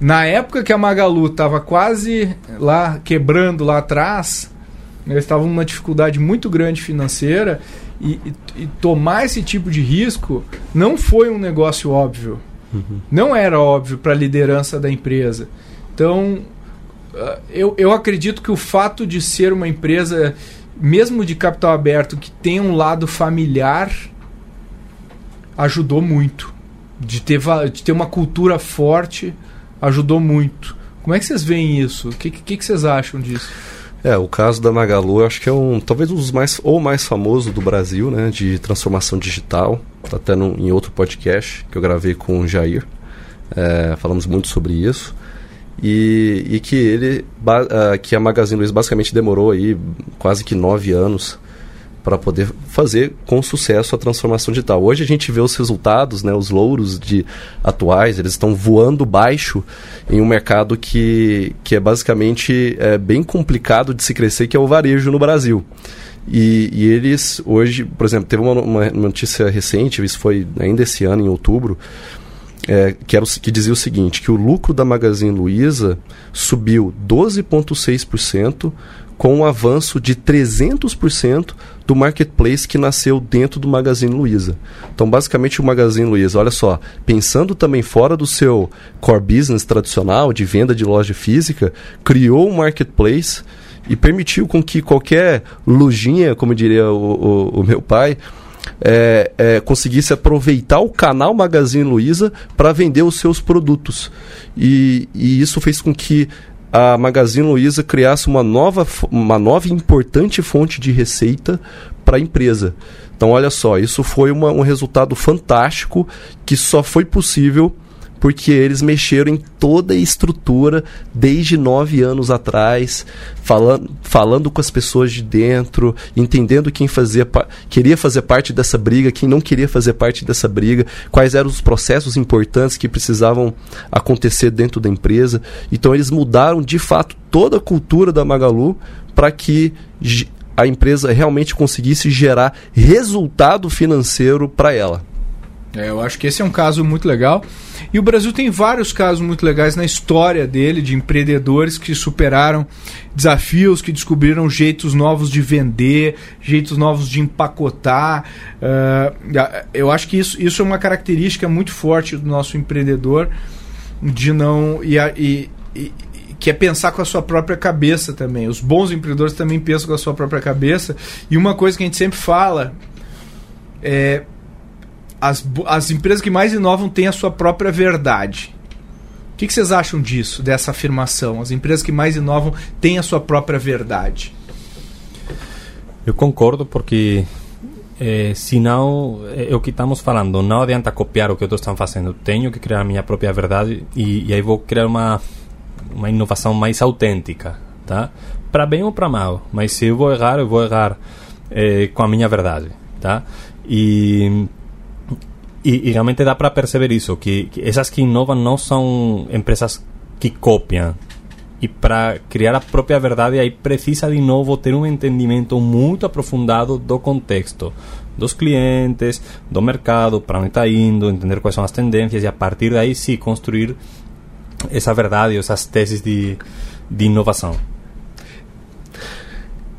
Na época que a Magalu estava quase lá quebrando lá atrás, eles estavam numa dificuldade muito grande financeira e, e- e tomar esse tipo de risco não foi um negócio óbvio. Não era óbvio para a liderança da empresa. Então, ah, eu, eu acredito que o fato de ser uma empresa, mesmo de capital aberto, que tem um lado familiar, ajudou muito. De ter, de ter uma cultura forte, ajudou muito. Como é que vocês veem isso? O que, que, que vocês acham disso? É, o caso da Magalu, acho que é um, talvez um dos mais, ou mais famoso do Brasil, né, de transformação digital. Tá até num, em outro podcast que eu gravei com o Jair. É, falamos muito sobre isso. E, e que ele, ah, que a Magazine Luiza basicamente demorou aí quase que nove anos para poder fazer com sucesso a transformação digital. Hoje a gente vê os resultados, né, os louros de atuais, eles estão voando baixo em um mercado que, que é basicamente é, bem complicado de se crescer, que é o varejo no Brasil. E, e eles hoje, por exemplo, teve uma, uma notícia recente, isso foi ainda esse ano, em outubro, é, que, era o, que dizia o seguinte, que o lucro da Magazine Luiza subiu 12,6% com um avanço de 300% do marketplace que nasceu dentro do Magazine Luiza. Então, basicamente, o Magazine Luiza, olha só, pensando também fora do seu core business tradicional de venda de loja física, criou um marketplace e permitiu com que qualquer lojinha, como diria o, o, o meu pai, é, é, conseguisse aproveitar o canal Magazine Luiza para vender os seus produtos. E, e isso fez com que a Magazine Luiza criasse uma nova, uma nova importante fonte de receita para a empresa. Então, olha só, isso foi uma- um resultado fantástico que só foi possível porque eles mexeram em toda a estrutura desde nove anos atrás, falando, falando com as pessoas de dentro, entendendo quem fazia queria fazer parte dessa briga, quem não queria fazer parte dessa briga, quais eram os processos importantes que precisavam acontecer dentro da empresa. Então eles mudaram de fato toda a cultura da Magalu para que a empresa realmente conseguisse gerar resultado financeiro para ela. É, eu acho que esse é um caso muito legal. E o Brasil tem vários casos muito legais na história dele, de empreendedores que superaram desafios, que descobriram jeitos novos de vender, jeitos novos de empacotar. Ah, eu acho que isso, isso é uma característica muito forte do nosso empreendedor, de não. E, e- e- que é pensar com a sua própria cabeça também. Os bons empreendedores também pensam com a sua própria cabeça. E uma coisa que a gente sempre fala é, as, as empresas que mais inovam têm a sua própria verdade. O que, que vocês acham disso, dessa afirmação? As empresas que mais inovam têm a sua própria verdade. Eu concordo porque eh, senão é o que estamos falando, não adianta copiar o que outros estão fazendo, tenho que criar a minha própria verdade e, e aí vou criar uma, uma inovação mais autêntica, tá? Para bem ou para mal, mas se eu vou errar, eu vou errar eh, com a minha verdade, tá? E, e, e realmente dá para perceber isso, que, que essas que inovam não são empresas que copiam, e para criar a própria verdade aí precisa de novo ter um entendimento muito aprofundado do contexto dos clientes, do mercado, para onde está indo, entender quais são as tendências e a partir daí sim construir essa verdade, essas teses de, de inovação.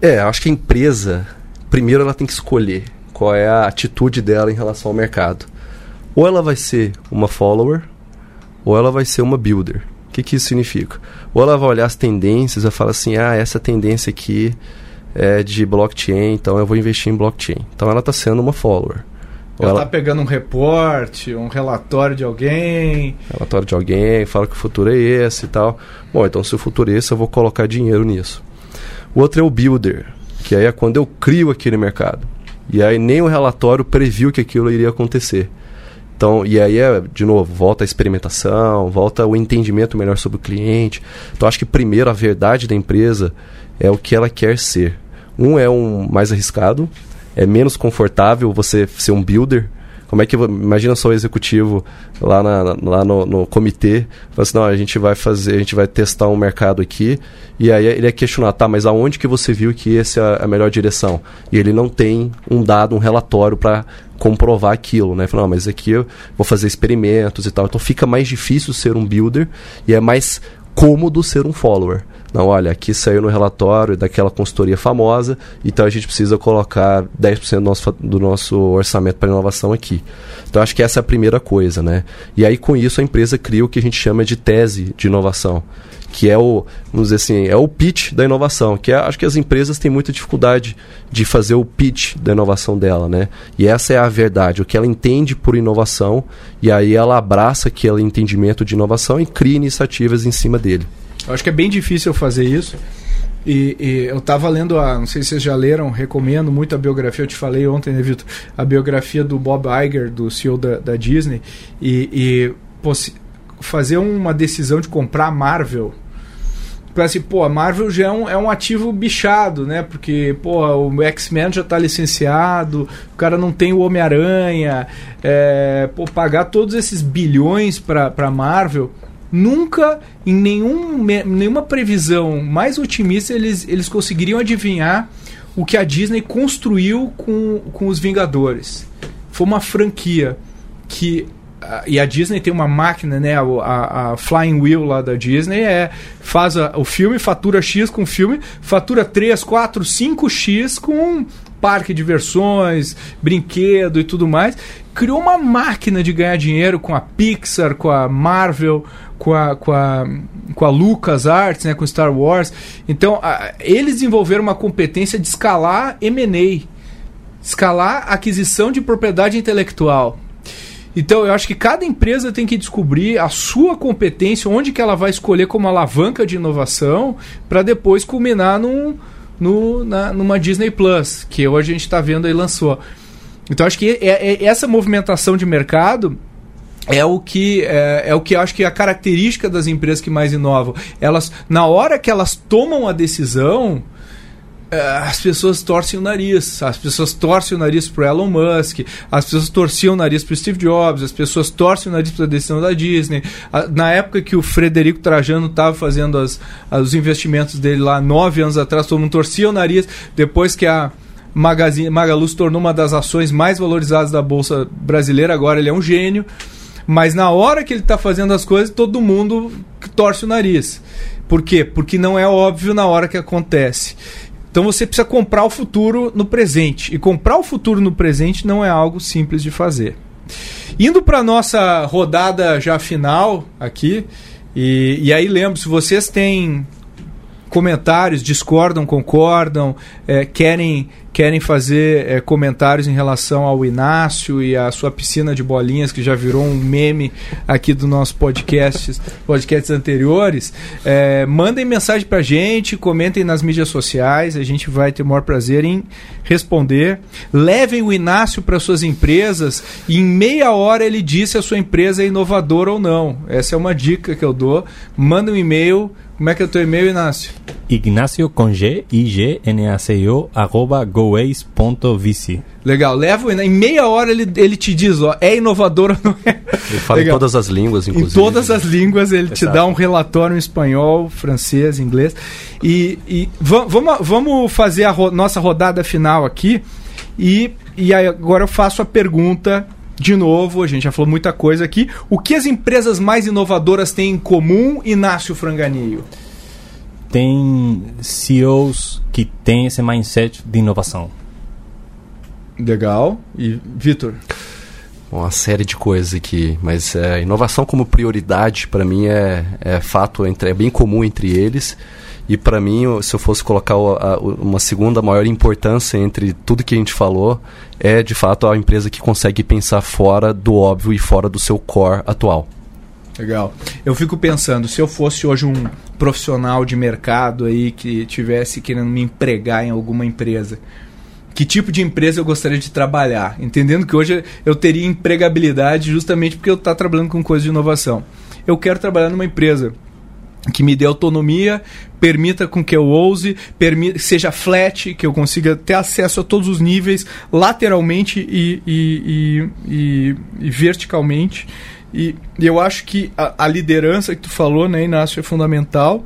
É, acho que a empresa, primeiro ela tem que escolher qual é a atitude dela em relação ao mercado. Ou ela vai ser uma follower, ou ela vai ser uma builder. O que, que isso significa? Ou ela vai olhar as tendências e fala assim, ah, essa tendência aqui é de blockchain, então eu vou investir em blockchain. Então ela está sendo uma follower. Ou ela está pegando um reporte, um relatório de alguém. Relatório de alguém, fala que o futuro é esse e tal. Bom, então se o futuro é esse, eu vou colocar dinheiro nisso. O outro é o builder, que aí é quando eu crio aquele mercado. E aí nem o relatório previu que aquilo iria acontecer. Então, e aí é, de novo, volta a experimentação, volta o entendimento melhor sobre o cliente. Então, acho que primeiro a verdade da empresa é o que ela quer ser. Um é um mais arriscado, é menos confortável você ser um builder. Como é que imagina só o executivo lá, na, lá no, no comitê, fala assim, não, a gente vai fazer, a gente vai testar um mercado aqui, e aí ele é questionar, tá, mas aonde que você viu que essa é a melhor direção? E ele não tem um dado, um relatório para comprovar aquilo, né? Falar, mas aqui eu vou fazer experimentos e tal. Então fica mais difícil ser um builder e é mais cômodo ser um follower. Não, olha, aqui saiu no relatório daquela consultoria famosa, então a gente precisa colocar 10% do nosso, do nosso orçamento para inovação aqui. Então acho que essa é a primeira coisa, né? E aí com isso a empresa cria o que a gente chama de tese de inovação que é o, vamos dizer assim, é o pitch da inovação, que é, acho que as empresas têm muita dificuldade de fazer o pitch da inovação dela, né? E essa é a verdade, o que ela entende por inovação, e aí ela abraça aquele entendimento de inovação e cria iniciativas em cima dele. Eu acho que é bem difícil fazer isso. E, e, eu estava lendo, a, não sei se vocês já leram, recomendo muito a biografia, eu te falei ontem, né, Vitor? A biografia do Bob Iger, do CEO da, da Disney, e, e fazer uma decisão de comprar a Marvel Pra assim, pô, a Marvel já é um, é um ativo bichado, né? Porque, pô, o X-Men já tá licenciado, o cara não tem o Homem-Aranha. É, pô, pagar todos esses bilhões pra, pra Marvel, nunca, em nenhum, nenhuma previsão mais otimista, eles, eles conseguiriam adivinhar o que a Disney construiu com, com os Vingadores. Foi uma franquia que e a Disney tem uma máquina, né? A, a, Flying Wheel lá da Disney é faz a, o filme, fatura X com o filme, fatura 3, 4, 5X com parque de diversões, brinquedo e tudo mais. Criou uma máquina de ganhar dinheiro com a Pixar, com a Marvel, com a, com a, com a Lucas Arts, né, com Star Wars. Então, a, eles desenvolveram uma competência de escalar M&A, escalar aquisição de propriedade intelectual. Então, eu acho que cada empresa tem que descobrir a sua competência, onde que ela vai escolher como alavanca de inovação, para depois culminar num, no, na, numa Disney Plus, que hoje a gente está vendo aí lançou. Então, acho que é, é, essa movimentação de mercado é o que é, é, o que eu acho que é a característica das empresas que mais inovam. Elas, na hora que elas tomam a decisão, é, as pessoas torcem o nariz. As pessoas torcem o nariz pro Elon Musk, as pessoas torciam o nariz pro Steve Jobs, as pessoas torcem o nariz para a decisão da Disney. Na época que o Frederico Trajano estava fazendo as, os investimentos dele lá, nove anos atrás, todo mundo torcia o nariz. Depois que a Magazine, Magalu se tornou uma das ações mais valorizadas da Bolsa Brasileira, agora ele é um gênio. Mas na hora que ele está fazendo as coisas, todo mundo torce o nariz. Por quê? Porque não é óbvio na hora que acontece. Então você precisa comprar o futuro no presente. E comprar o futuro no presente não é algo simples de fazer. Indo para nossa rodada já final aqui, e, e aí lembro, se vocês têm comentários, discordam, concordam, é, querem querem fazer é, comentários em relação ao Inácio e a sua piscina de bolinhas, que já virou um meme aqui do nosso podcast, podcasts anteriores, é, mandem mensagem pra gente, comentem nas mídias sociais, a gente vai ter o maior prazer em responder. Levem o Inácio para suas empresas e em meia hora ele diz se a sua empresa é inovadora ou não. Essa é uma dica que eu dou. Manda um e-mail como é que é o teu e-mail, Inácio? Ignacio com G, I G N A C O arroba goace.vc. Legal, leva em meia hora ele, ele te diz, ó, é inovador ou não é? Ele fala Legal. em todas as línguas, inclusive. Em todas as línguas ele Exato. te dá um relatório em espanhol, francês, inglês. E, e vamos, vamos fazer a ro nossa rodada final aqui. E, e agora eu faço a pergunta de novo, a gente já falou muita coisa aqui. O que as empresas mais inovadoras têm em comum, Inácio Franganillo? Tem CEOs que têm esse mindset de inovação. Legal. E Vitor? Uma série de coisas aqui, mas é, inovação como prioridade para mim é, é fato, entre, é bem comum entre eles. E para mim, se eu fosse colocar uma segunda maior importância entre tudo que a gente falou, é de fato a empresa que consegue pensar fora do óbvio e fora do seu core atual. Legal. Eu fico pensando, se eu fosse hoje um profissional de mercado aí que tivesse querendo me empregar em alguma empresa, que tipo de empresa eu gostaria de trabalhar? Entendendo que hoje eu teria empregabilidade justamente porque eu estou tá trabalhando com coisas de inovação. Eu quero trabalhar numa empresa que me dê autonomia, permita com que eu ouse, seja flat, que eu consiga ter acesso a todos os níveis, lateralmente e, e, e, e verticalmente. E, eu acho que a, a, liderança que tu falou, né, Inácio, é fundamental,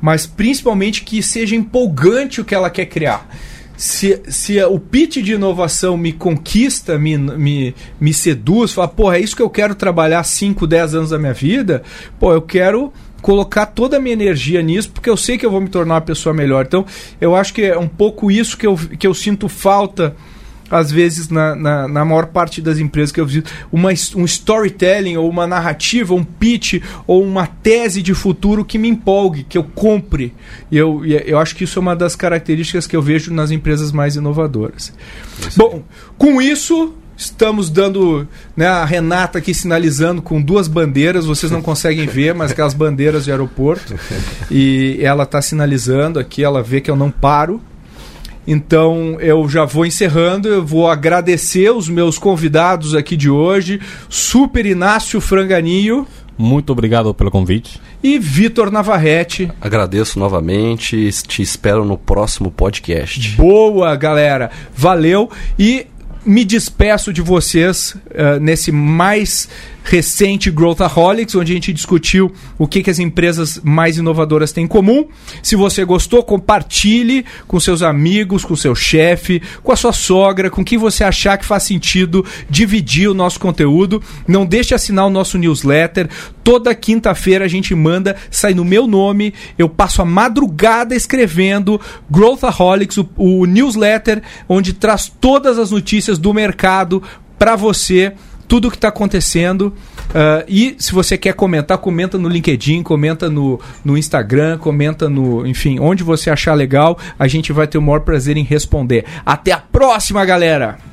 mas principalmente que seja empolgante o que ela quer criar. Se, se o pitch de inovação me conquista, me, me, me seduz, fala, porra, é isso que eu quero trabalhar 5, 10 anos da minha vida, pô, eu quero colocar toda a minha energia nisso, porque eu sei que eu vou me tornar uma pessoa melhor. Então, eu acho que é um pouco isso que eu, que eu sinto falta, às vezes, na, na, na maior parte das empresas que eu visito. Uma, um storytelling, ou uma narrativa, um pitch, ou uma tese de futuro que me empolgue, que eu compre. E eu, eu acho que isso é uma das características que eu vejo nas empresas mais inovadoras. Bom, com isso, Estamos dando né, a Renata aqui sinalizando com duas bandeiras, vocês não conseguem ver, mas aquelas bandeiras de aeroporto. E ela está sinalizando aqui, ela vê que eu não paro. Então eu já vou encerrando, eu vou agradecer os meus convidados aqui de hoje, Super Inácio Franganinho. Muito obrigado pelo convite. E Vitor Navarrete. Agradeço novamente, te espero no próximo podcast. Boa, galera. Valeu. E me despeço de vocês uh, nesse mais recente Growthaholics, onde a gente discutiu o que, que as empresas mais inovadoras têm em comum. Se você gostou, compartilhe com seus amigos, com seu chefe, com a sua sogra, com quem você achar que faz sentido dividir o nosso conteúdo. Não deixe de assinar o nosso newsletter. Toda quinta-feira a gente manda, sai no meu nome, eu passo a madrugada escrevendo Growthaholics, o, o newsletter, onde traz todas as notícias do mercado para você tudo o que está acontecendo. Uh, e se você quer comentar, comenta no LinkedIn, comenta no, no Instagram, comenta no. Enfim, onde você achar legal, a gente vai ter o maior prazer em responder. Até a próxima, galera!